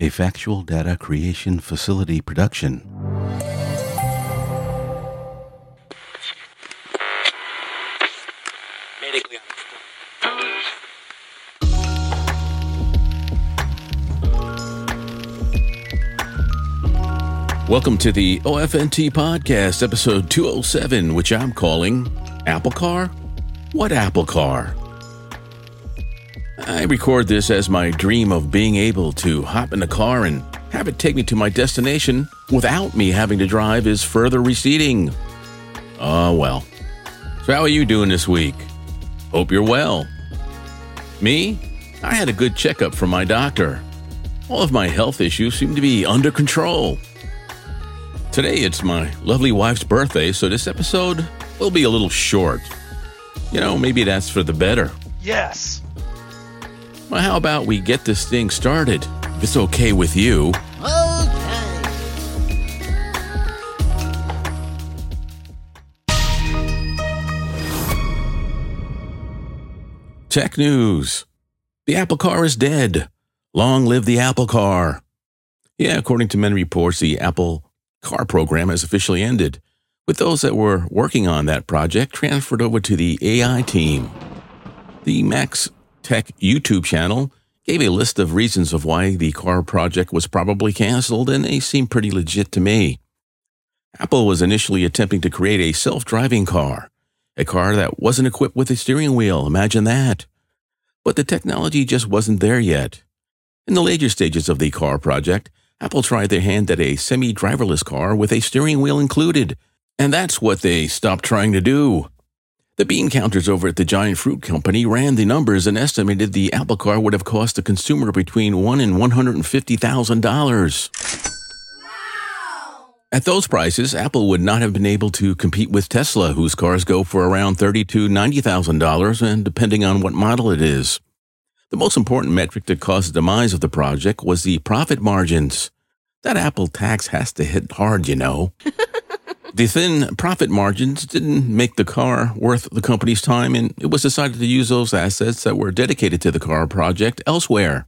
A factual data creation facility production. Welcome to the OFNT Podcast, episode 207, which I'm calling Apple Car? What Apple Car? I record this as my dream of being able to hop in a car and have it take me to my destination without me having to drive is further receding. Oh, well. So, how are you doing this week? Hope you're well. Me? I had a good checkup from my doctor. All of my health issues seem to be under control. Today it's my lovely wife's birthday, so this episode will be a little short. You know, maybe that's for the better. Yes. Well, how about we get this thing started? If it's okay with you. Okay. Tech news. The Apple car is dead. Long live the Apple car. Yeah, according to many reports, the Apple car program has officially ended, with those that were working on that project transferred over to the AI team. The Max Tech YouTube channel gave a list of reasons of why the car project was probably canceled, and they seem pretty legit to me. Apple was initially attempting to create a self driving car, a car that wasn't equipped with a steering wheel. Imagine that. But the technology just wasn't there yet. In the later stages of the car project, Apple tried their hand at a semi driverless car with a steering wheel included, and that's what they stopped trying to do. The bean counters over at the Giant Fruit Company ran the numbers and estimated the Apple car would have cost the consumer between one and one hundred and fifty thousand dollars. At those prices, Apple would not have been able to compete with Tesla, whose cars go for around thirty to ninety thousand dollars, and depending on what model it is. The most important metric that caused the demise of the project was the profit margins. That Apple tax has to hit hard, you know. the thin profit margins didn't make the car worth the company's time, and it was decided to use those assets that were dedicated to the car project elsewhere.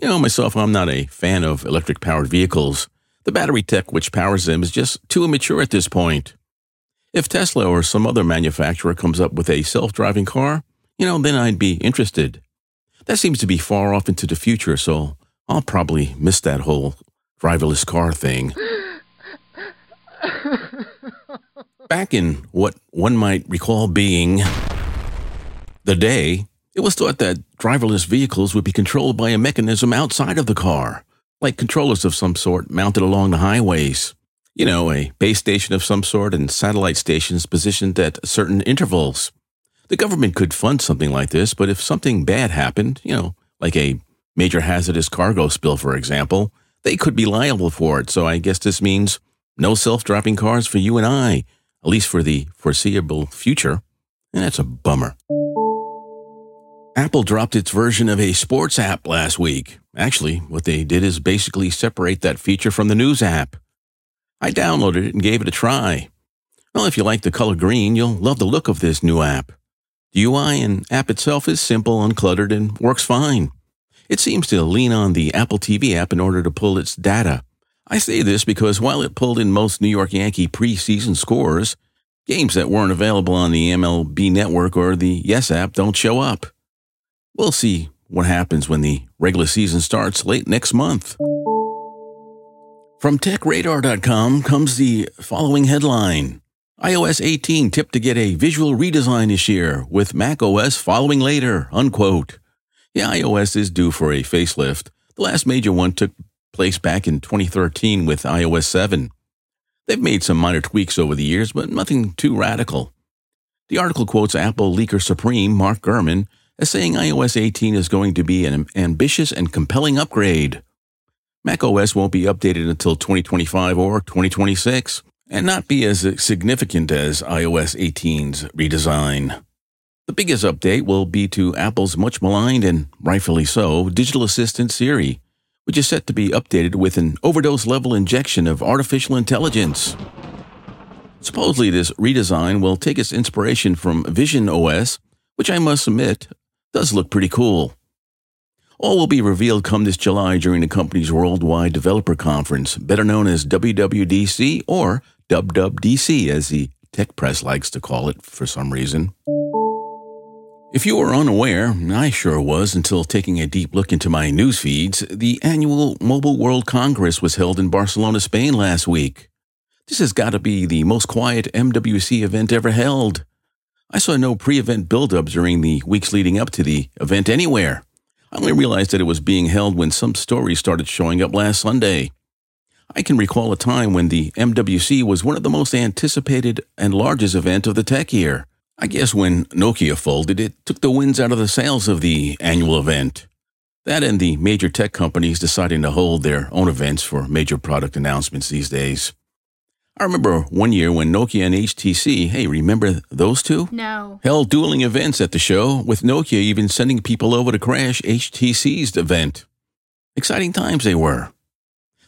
You know, myself, I'm not a fan of electric powered vehicles. The battery tech which powers them is just too immature at this point. If Tesla or some other manufacturer comes up with a self driving car, you know, then I'd be interested. That seems to be far off into the future, so I'll probably miss that whole driverless car thing. Back in what one might recall being the day, it was thought that driverless vehicles would be controlled by a mechanism outside of the car, like controllers of some sort mounted along the highways. You know, a base station of some sort and satellite stations positioned at certain intervals. The government could fund something like this, but if something bad happened, you know, like a major hazardous cargo spill, for example, they could be liable for it. So I guess this means no self driving cars for you and I, at least for the foreseeable future. And that's a bummer. Apple dropped its version of a sports app last week. Actually, what they did is basically separate that feature from the news app. I downloaded it and gave it a try. Well, if you like the color green, you'll love the look of this new app. The UI and app itself is simple, uncluttered, and works fine. It seems to lean on the Apple TV app in order to pull its data. I say this because while it pulled in most New York Yankee preseason scores, games that weren't available on the MLB network or the Yes app don't show up. We'll see what happens when the regular season starts late next month. From TechRadar.com comes the following headline iOS 18 tipped to get a visual redesign this year, with macOS following later, unquote. Yeah, iOS is due for a facelift. The last major one took place back in 2013 with iOS 7. They've made some minor tweaks over the years, but nothing too radical. The article quotes Apple leaker supreme Mark Gurman as saying iOS 18 is going to be an ambitious and compelling upgrade. macOS won't be updated until 2025 or 2026 and not be as significant as iOS 18's redesign. The biggest update will be to Apple's much maligned and rightfully so digital assistant Siri, which is set to be updated with an overdose level injection of artificial intelligence. Supposedly, this redesign will take its inspiration from Vision OS, which I must admit does look pretty cool. All will be revealed come this July during the company's Worldwide Developer Conference, better known as WWDC or WWDC, as the tech press likes to call it for some reason. If you were unaware, I sure was until taking a deep look into my news feeds, the annual Mobile World Congress was held in Barcelona, Spain last week. This has got to be the most quiet MWC event ever held. I saw no pre event build-up during the weeks leading up to the event anywhere. I only realized that it was being held when some stories started showing up last Sunday. I can recall a time when the MWC was one of the most anticipated and largest event of the tech year. I guess when Nokia folded, it took the winds out of the sails of the annual event. That and the major tech companies deciding to hold their own events for major product announcements these days. I remember one year when Nokia and HTC, hey, remember those two? No. Held dueling events at the show, with Nokia even sending people over to crash HTC's event. Exciting times they were.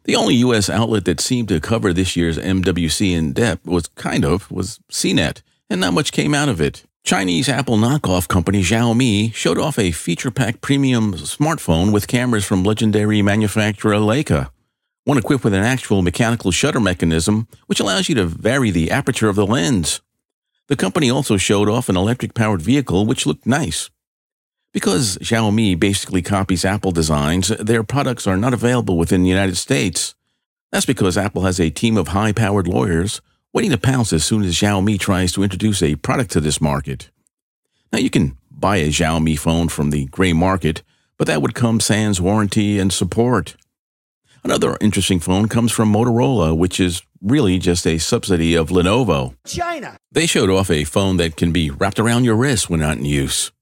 The only U.S. outlet that seemed to cover this year's MWC in depth was kind of was CNET, and not much came out of it. Chinese Apple knockoff company Xiaomi showed off a feature-packed premium smartphone with cameras from legendary manufacturer Leica one equipped with an actual mechanical shutter mechanism, which allows you to vary the aperture of the lens. The company also showed off an electric powered vehicle, which looked nice. Because Xiaomi basically copies Apple designs, their products are not available within the United States. That's because Apple has a team of high powered lawyers waiting to pounce as soon as Xiaomi tries to introduce a product to this market. Now, you can buy a Xiaomi phone from the gray market, but that would come sans warranty and support. Another interesting phone comes from Motorola, which is really just a subsidy of Lenovo. China. They showed off a phone that can be wrapped around your wrist when not in use.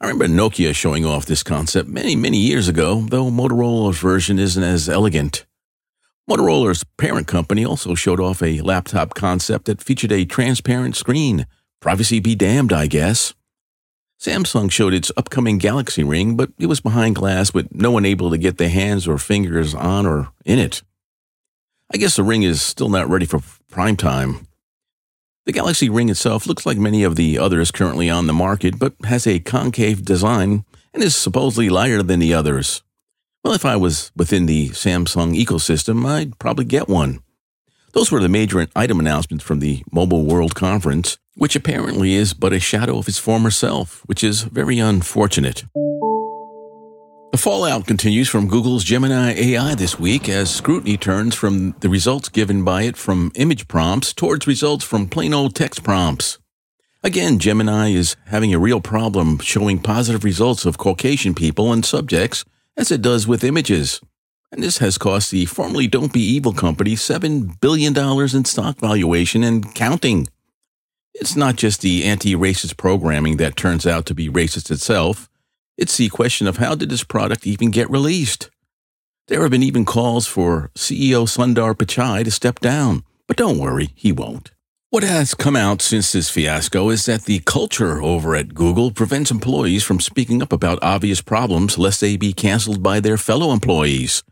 I remember Nokia showing off this concept many, many years ago, though Motorola's version isn't as elegant. Motorola's parent company also showed off a laptop concept that featured a transparent screen. Privacy be damned, I guess. Samsung showed its upcoming Galaxy Ring, but it was behind glass with no one able to get their hands or fingers on or in it. I guess the ring is still not ready for prime time. The Galaxy Ring itself looks like many of the others currently on the market, but has a concave design and is supposedly lighter than the others. Well, if I was within the Samsung ecosystem, I'd probably get one. Those were the major item announcements from the Mobile World Conference, which apparently is but a shadow of its former self, which is very unfortunate. The fallout continues from Google's Gemini AI this week as scrutiny turns from the results given by it from image prompts towards results from plain old text prompts. Again, Gemini is having a real problem showing positive results of Caucasian people and subjects as it does with images and this has cost the formerly Don't Be Evil company $7 billion in stock valuation and counting. It's not just the anti racist programming that turns out to be racist itself, it's the question of how did this product even get released? There have been even calls for CEO Sundar Pichai to step down, but don't worry, he won't. What has come out since this fiasco is that the culture over at Google prevents employees from speaking up about obvious problems lest they be canceled by their fellow employees.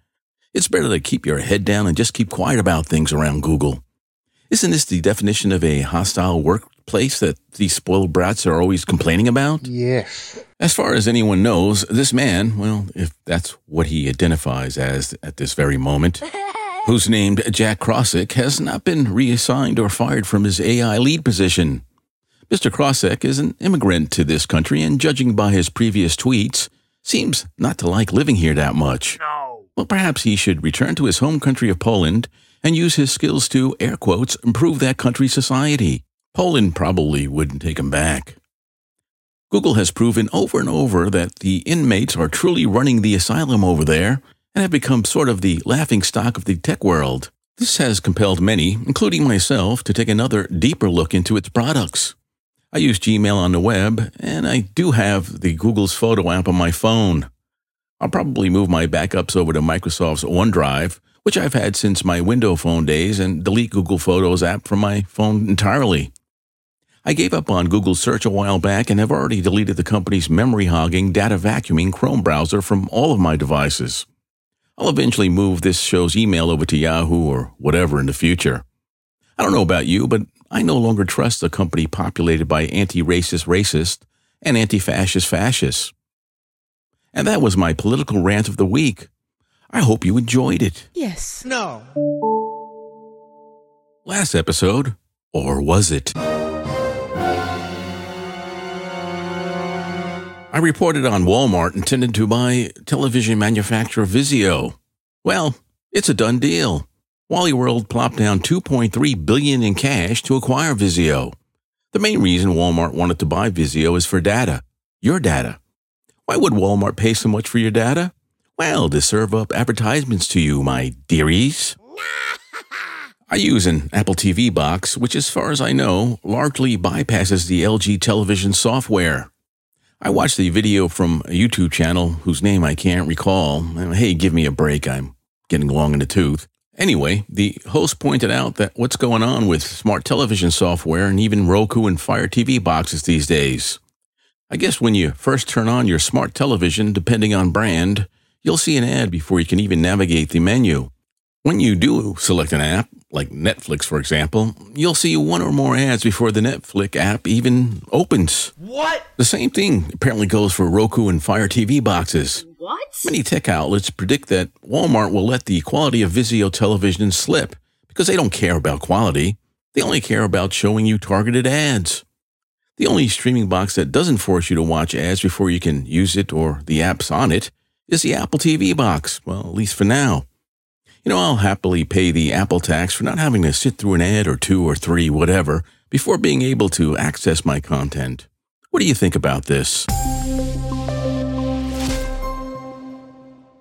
It's better to keep your head down and just keep quiet about things around Google. Isn't this the definition of a hostile workplace that these spoiled brats are always complaining about? Yes. As far as anyone knows, this man, well, if that's what he identifies as at this very moment, who's named Jack Krawczyk, has not been reassigned or fired from his AI lead position. Mr. Krawczyk is an immigrant to this country and, judging by his previous tweets, seems not to like living here that much. No. Well, perhaps he should return to his home country of Poland and use his skills to, air quotes, improve that country's society. Poland probably wouldn't take him back. Google has proven over and over that the inmates are truly running the asylum over there and have become sort of the laughing stock of the tech world. This has compelled many, including myself, to take another deeper look into its products. I use Gmail on the web, and I do have the Google's photo app on my phone. I'll probably move my backups over to Microsoft's OneDrive, which I've had since my Window Phone days, and delete Google Photos app from my phone entirely. I gave up on Google Search a while back and have already deleted the company's memory hogging, data vacuuming Chrome browser from all of my devices. I'll eventually move this show's email over to Yahoo or whatever in the future. I don't know about you, but I no longer trust a company populated by anti racist racists and anti fascist fascists. And that was my political rant of the week. I hope you enjoyed it. Yes. No. Last episode, or was it? I reported on Walmart intended to buy television manufacturer Vizio. Well, it's a done deal. Wally World plopped down 2.3 billion in cash to acquire Vizio. The main reason Walmart wanted to buy Vizio is for data. Your data. Why would Walmart pay so much for your data? Well, to serve up advertisements to you, my dearies. I use an Apple TV box, which, as far as I know, largely bypasses the LG television software. I watched the video from a YouTube channel whose name I can't recall. Hey, give me a break. I'm getting long in the tooth. Anyway, the host pointed out that what's going on with smart television software and even Roku and Fire TV boxes these days. I guess when you first turn on your smart television, depending on brand, you'll see an ad before you can even navigate the menu. When you do select an app, like Netflix, for example, you'll see one or more ads before the Netflix app even opens. What? The same thing apparently goes for Roku and Fire TV boxes. What? Many tech outlets predict that Walmart will let the quality of Vizio television slip because they don't care about quality. They only care about showing you targeted ads. The only streaming box that doesn't force you to watch ads before you can use it or the apps on it is the Apple TV box. Well, at least for now. You know, I'll happily pay the Apple tax for not having to sit through an ad or two or three, whatever, before being able to access my content. What do you think about this?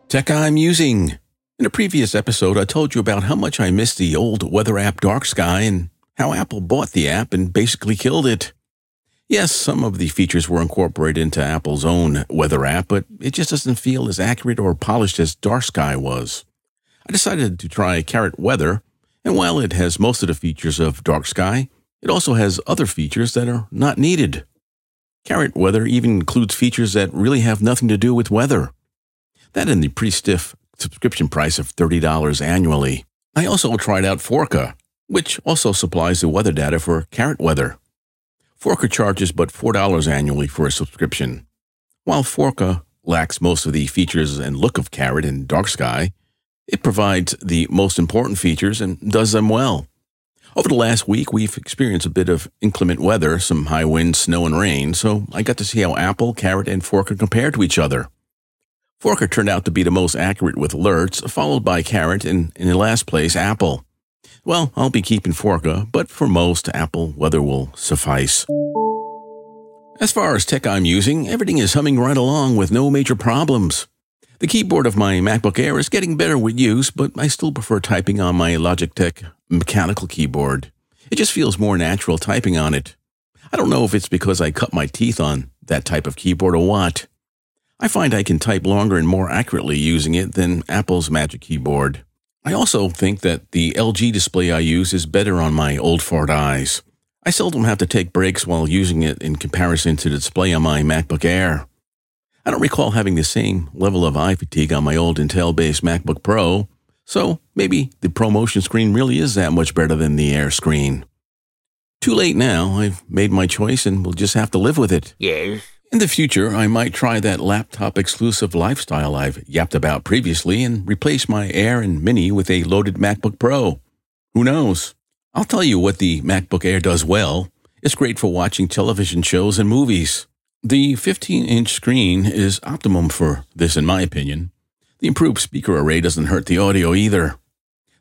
Tech I'm using. In a previous episode, I told you about how much I missed the old weather app Dark Sky and how Apple bought the app and basically killed it. Yes, some of the features were incorporated into Apple's own weather app, but it just doesn't feel as accurate or polished as Dark Sky was. I decided to try Carrot Weather, and while it has most of the features of Dark Sky, it also has other features that are not needed. Carrot Weather even includes features that really have nothing to do with weather. That and the pretty stiff subscription price of $30 annually. I also tried out Foreca, which also supplies the weather data for Carrot Weather. Foreca charges but $4 annually for a subscription. While Foreca lacks most of the features and look of Carrot and Dark Sky, it provides the most important features and does them well. Over the last week, we've experienced a bit of inclement weather, some high winds, snow, and rain, so I got to see how Apple, Carrot, and Foreca compare to each other. Foreca turned out to be the most accurate with alerts, followed by Carrot, and in the last place, Apple. Well, I'll be keeping Foreca, uh, but for most, Apple weather will suffice. As far as tech I'm using, everything is humming right along with no major problems. The keyboard of my MacBook Air is getting better with use, but I still prefer typing on my Logitech mechanical keyboard. It just feels more natural typing on it. I don't know if it's because I cut my teeth on that type of keyboard or what. I find I can type longer and more accurately using it than Apple's Magic Keyboard. I also think that the LG display I use is better on my old fart eyes. I seldom have to take breaks while using it in comparison to the display on my MacBook Air. I don't recall having the same level of eye fatigue on my old Intel based MacBook Pro, so maybe the ProMotion screen really is that much better than the Air screen. Too late now, I've made my choice and we'll just have to live with it. Yes. In the future, I might try that laptop exclusive lifestyle I've yapped about previously and replace my Air and Mini with a loaded MacBook Pro. Who knows? I'll tell you what the MacBook Air does well. It's great for watching television shows and movies. The 15 inch screen is optimum for this, in my opinion. The improved speaker array doesn't hurt the audio either.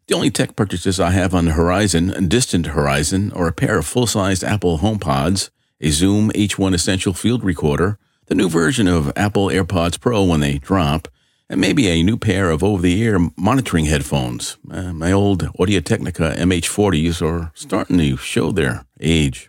The only tech purchases I have on the horizon, a distant horizon, are a pair of full sized Apple HomePods, a Zoom H1 Essential Field Recorder, the new version of Apple AirPods Pro when they drop, and maybe a new pair of over the ear monitoring headphones. Uh, my old Audio Technica MH40s are starting to show their age.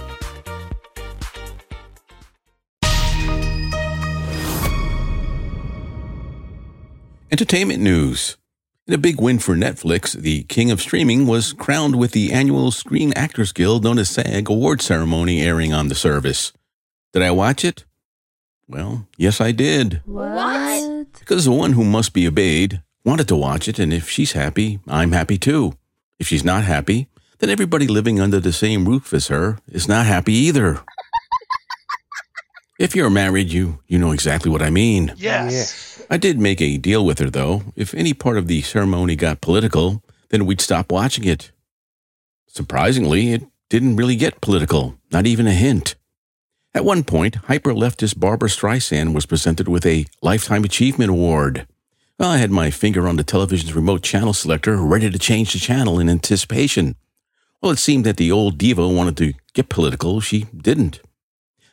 Entertainment news. In a big win for Netflix, the king of streaming was crowned with the annual Screen Actors Guild known as SAG award ceremony airing on the service. Did I watch it? Well, yes, I did. What? Because the one who must be obeyed wanted to watch it, and if she's happy, I'm happy too. If she's not happy, then everybody living under the same roof as her is not happy either. If you're married, you you know exactly what I mean. Yes. I did make a deal with her, though. If any part of the ceremony got political, then we'd stop watching it. Surprisingly, it didn't really get political, not even a hint. At one point, hyper leftist Barbara Streisand was presented with a Lifetime Achievement Award. I had my finger on the television's remote channel selector, ready to change the channel in anticipation. Well, it seemed that the old diva wanted to get political. She didn't.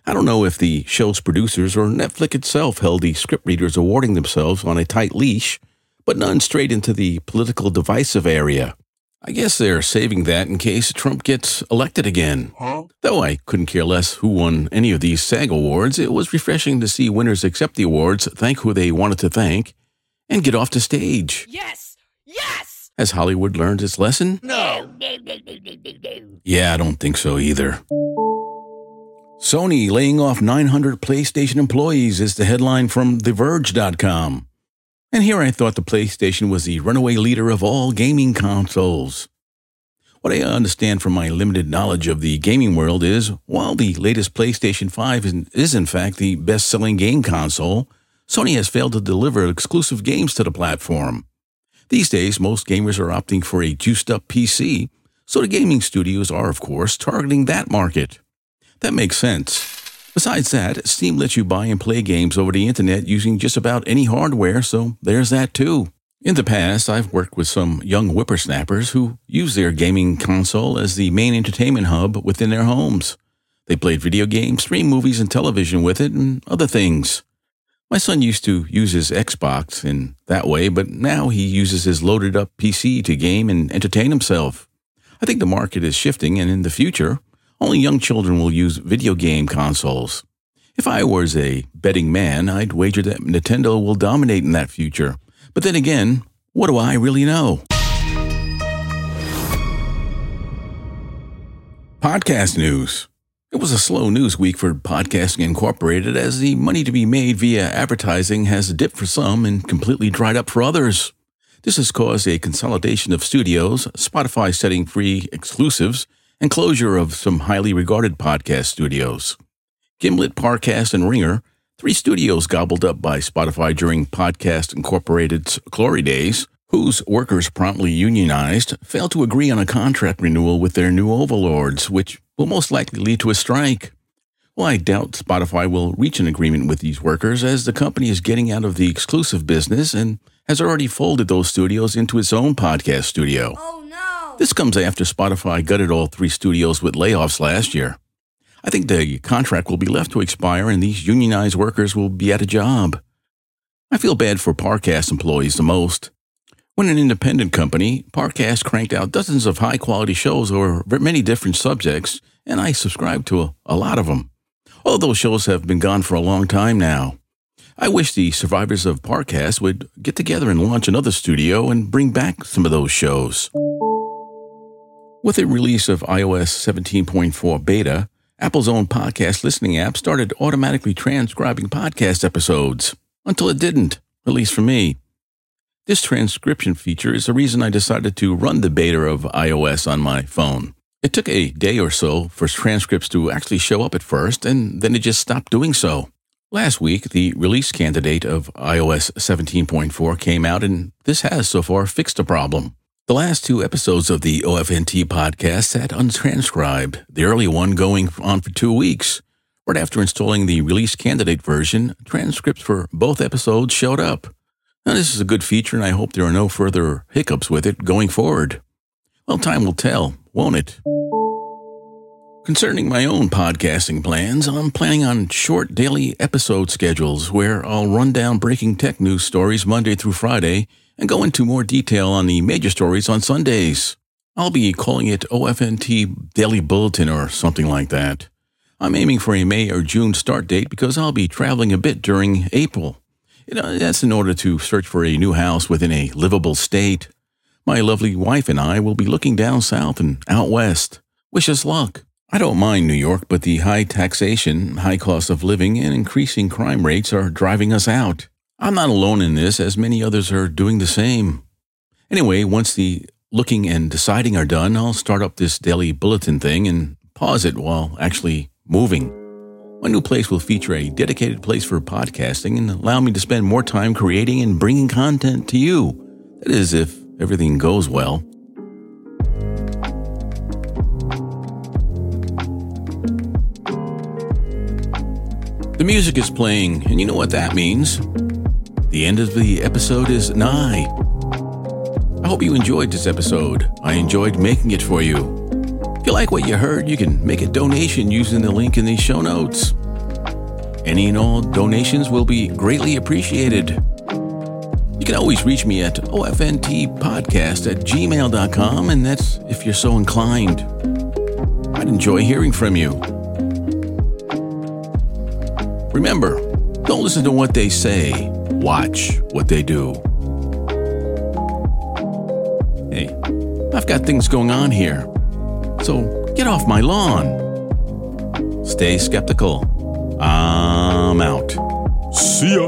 I don't know if the show's producers or Netflix itself held the script readers awarding themselves on a tight leash, but none straight into the political divisive area. I guess they're saving that in case Trump gets elected again. Huh? Though I couldn't care less who won any of these SAG awards, it was refreshing to see winners accept the awards, thank who they wanted to thank, and get off the stage. Yes! Yes! Has Hollywood learned its lesson? No. Yeah, I don't think so either. Sony laying off 900 PlayStation employees is the headline from TheVerge.com. And here I thought the PlayStation was the runaway leader of all gaming consoles. What I understand from my limited knowledge of the gaming world is while the latest PlayStation 5 is, in fact the best selling game console, Sony has failed to deliver exclusive games to the platform. These days, most gamers are opting for a juiced up PC, so the gaming studios are, of course, targeting that market. That makes sense. Besides that, Steam lets you buy and play games over the internet using just about any hardware, so there's that too. In the past, I've worked with some young whippersnappers who use their gaming console as the main entertainment hub within their homes. They played video games, streamed movies and television with it, and other things. My son used to use his Xbox in that way, but now he uses his loaded up PC to game and entertain himself. I think the market is shifting, and in the future, only young children will use video game consoles. If I was a betting man, I'd wager that Nintendo will dominate in that future. But then again, what do I really know? Podcast news. It was a slow news week for Podcasting Incorporated as the money to be made via advertising has dipped for some and completely dried up for others. This has caused a consolidation of studios, Spotify setting free exclusives, and closure of some highly regarded podcast studios. Gimlet, Parcast, and Ringer, three studios gobbled up by Spotify during Podcast Incorporated's glory days, whose workers promptly unionized, failed to agree on a contract renewal with their new overlords, which will most likely lead to a strike. Well, I doubt Spotify will reach an agreement with these workers as the company is getting out of the exclusive business and has already folded those studios into its own podcast studio. Oh! This comes after Spotify gutted all three studios with layoffs last year. I think the contract will be left to expire and these unionized workers will be at a job. I feel bad for Parcast employees the most. When an independent company, Parcast cranked out dozens of high quality shows over many different subjects, and I subscribe to a, a lot of them. All those shows have been gone for a long time now. I wish the survivors of Parcast would get together and launch another studio and bring back some of those shows. With the release of iOS 17.4 beta, Apple's own podcast listening app started automatically transcribing podcast episodes until it didn't, at least for me. This transcription feature is the reason I decided to run the beta of iOS on my phone. It took a day or so for transcripts to actually show up at first, and then it just stopped doing so. Last week, the release candidate of iOS 17.4 came out, and this has so far fixed the problem. The last two episodes of the OFNT podcast sat untranscribed, the early one going on for two weeks. Right after installing the release candidate version, transcripts for both episodes showed up. Now, this is a good feature, and I hope there are no further hiccups with it going forward. Well, time will tell, won't it? Concerning my own podcasting plans, I'm planning on short daily episode schedules where I'll run down breaking tech news stories Monday through Friday and go into more detail on the major stories on Sundays. I'll be calling it OFNT Daily Bulletin or something like that. I'm aiming for a May or June start date because I'll be traveling a bit during April. You know, that's in order to search for a new house within a livable state. My lovely wife and I will be looking down south and out west. Wish us luck. I don't mind New York, but the high taxation, high cost of living, and increasing crime rates are driving us out. I'm not alone in this, as many others are doing the same. Anyway, once the looking and deciding are done, I'll start up this daily bulletin thing and pause it while actually moving. My new place will feature a dedicated place for podcasting and allow me to spend more time creating and bringing content to you. That is, if everything goes well. The music is playing, and you know what that means. The end of the episode is nigh. I hope you enjoyed this episode. I enjoyed making it for you. If you like what you heard, you can make a donation using the link in the show notes. Any and all donations will be greatly appreciated. You can always reach me at ofntpodcast at gmail.com, and that's if you're so inclined. I'd enjoy hearing from you. Remember, don't listen to what they say, watch what they do. Hey, I've got things going on here, so get off my lawn. Stay skeptical. I'm out. See ya.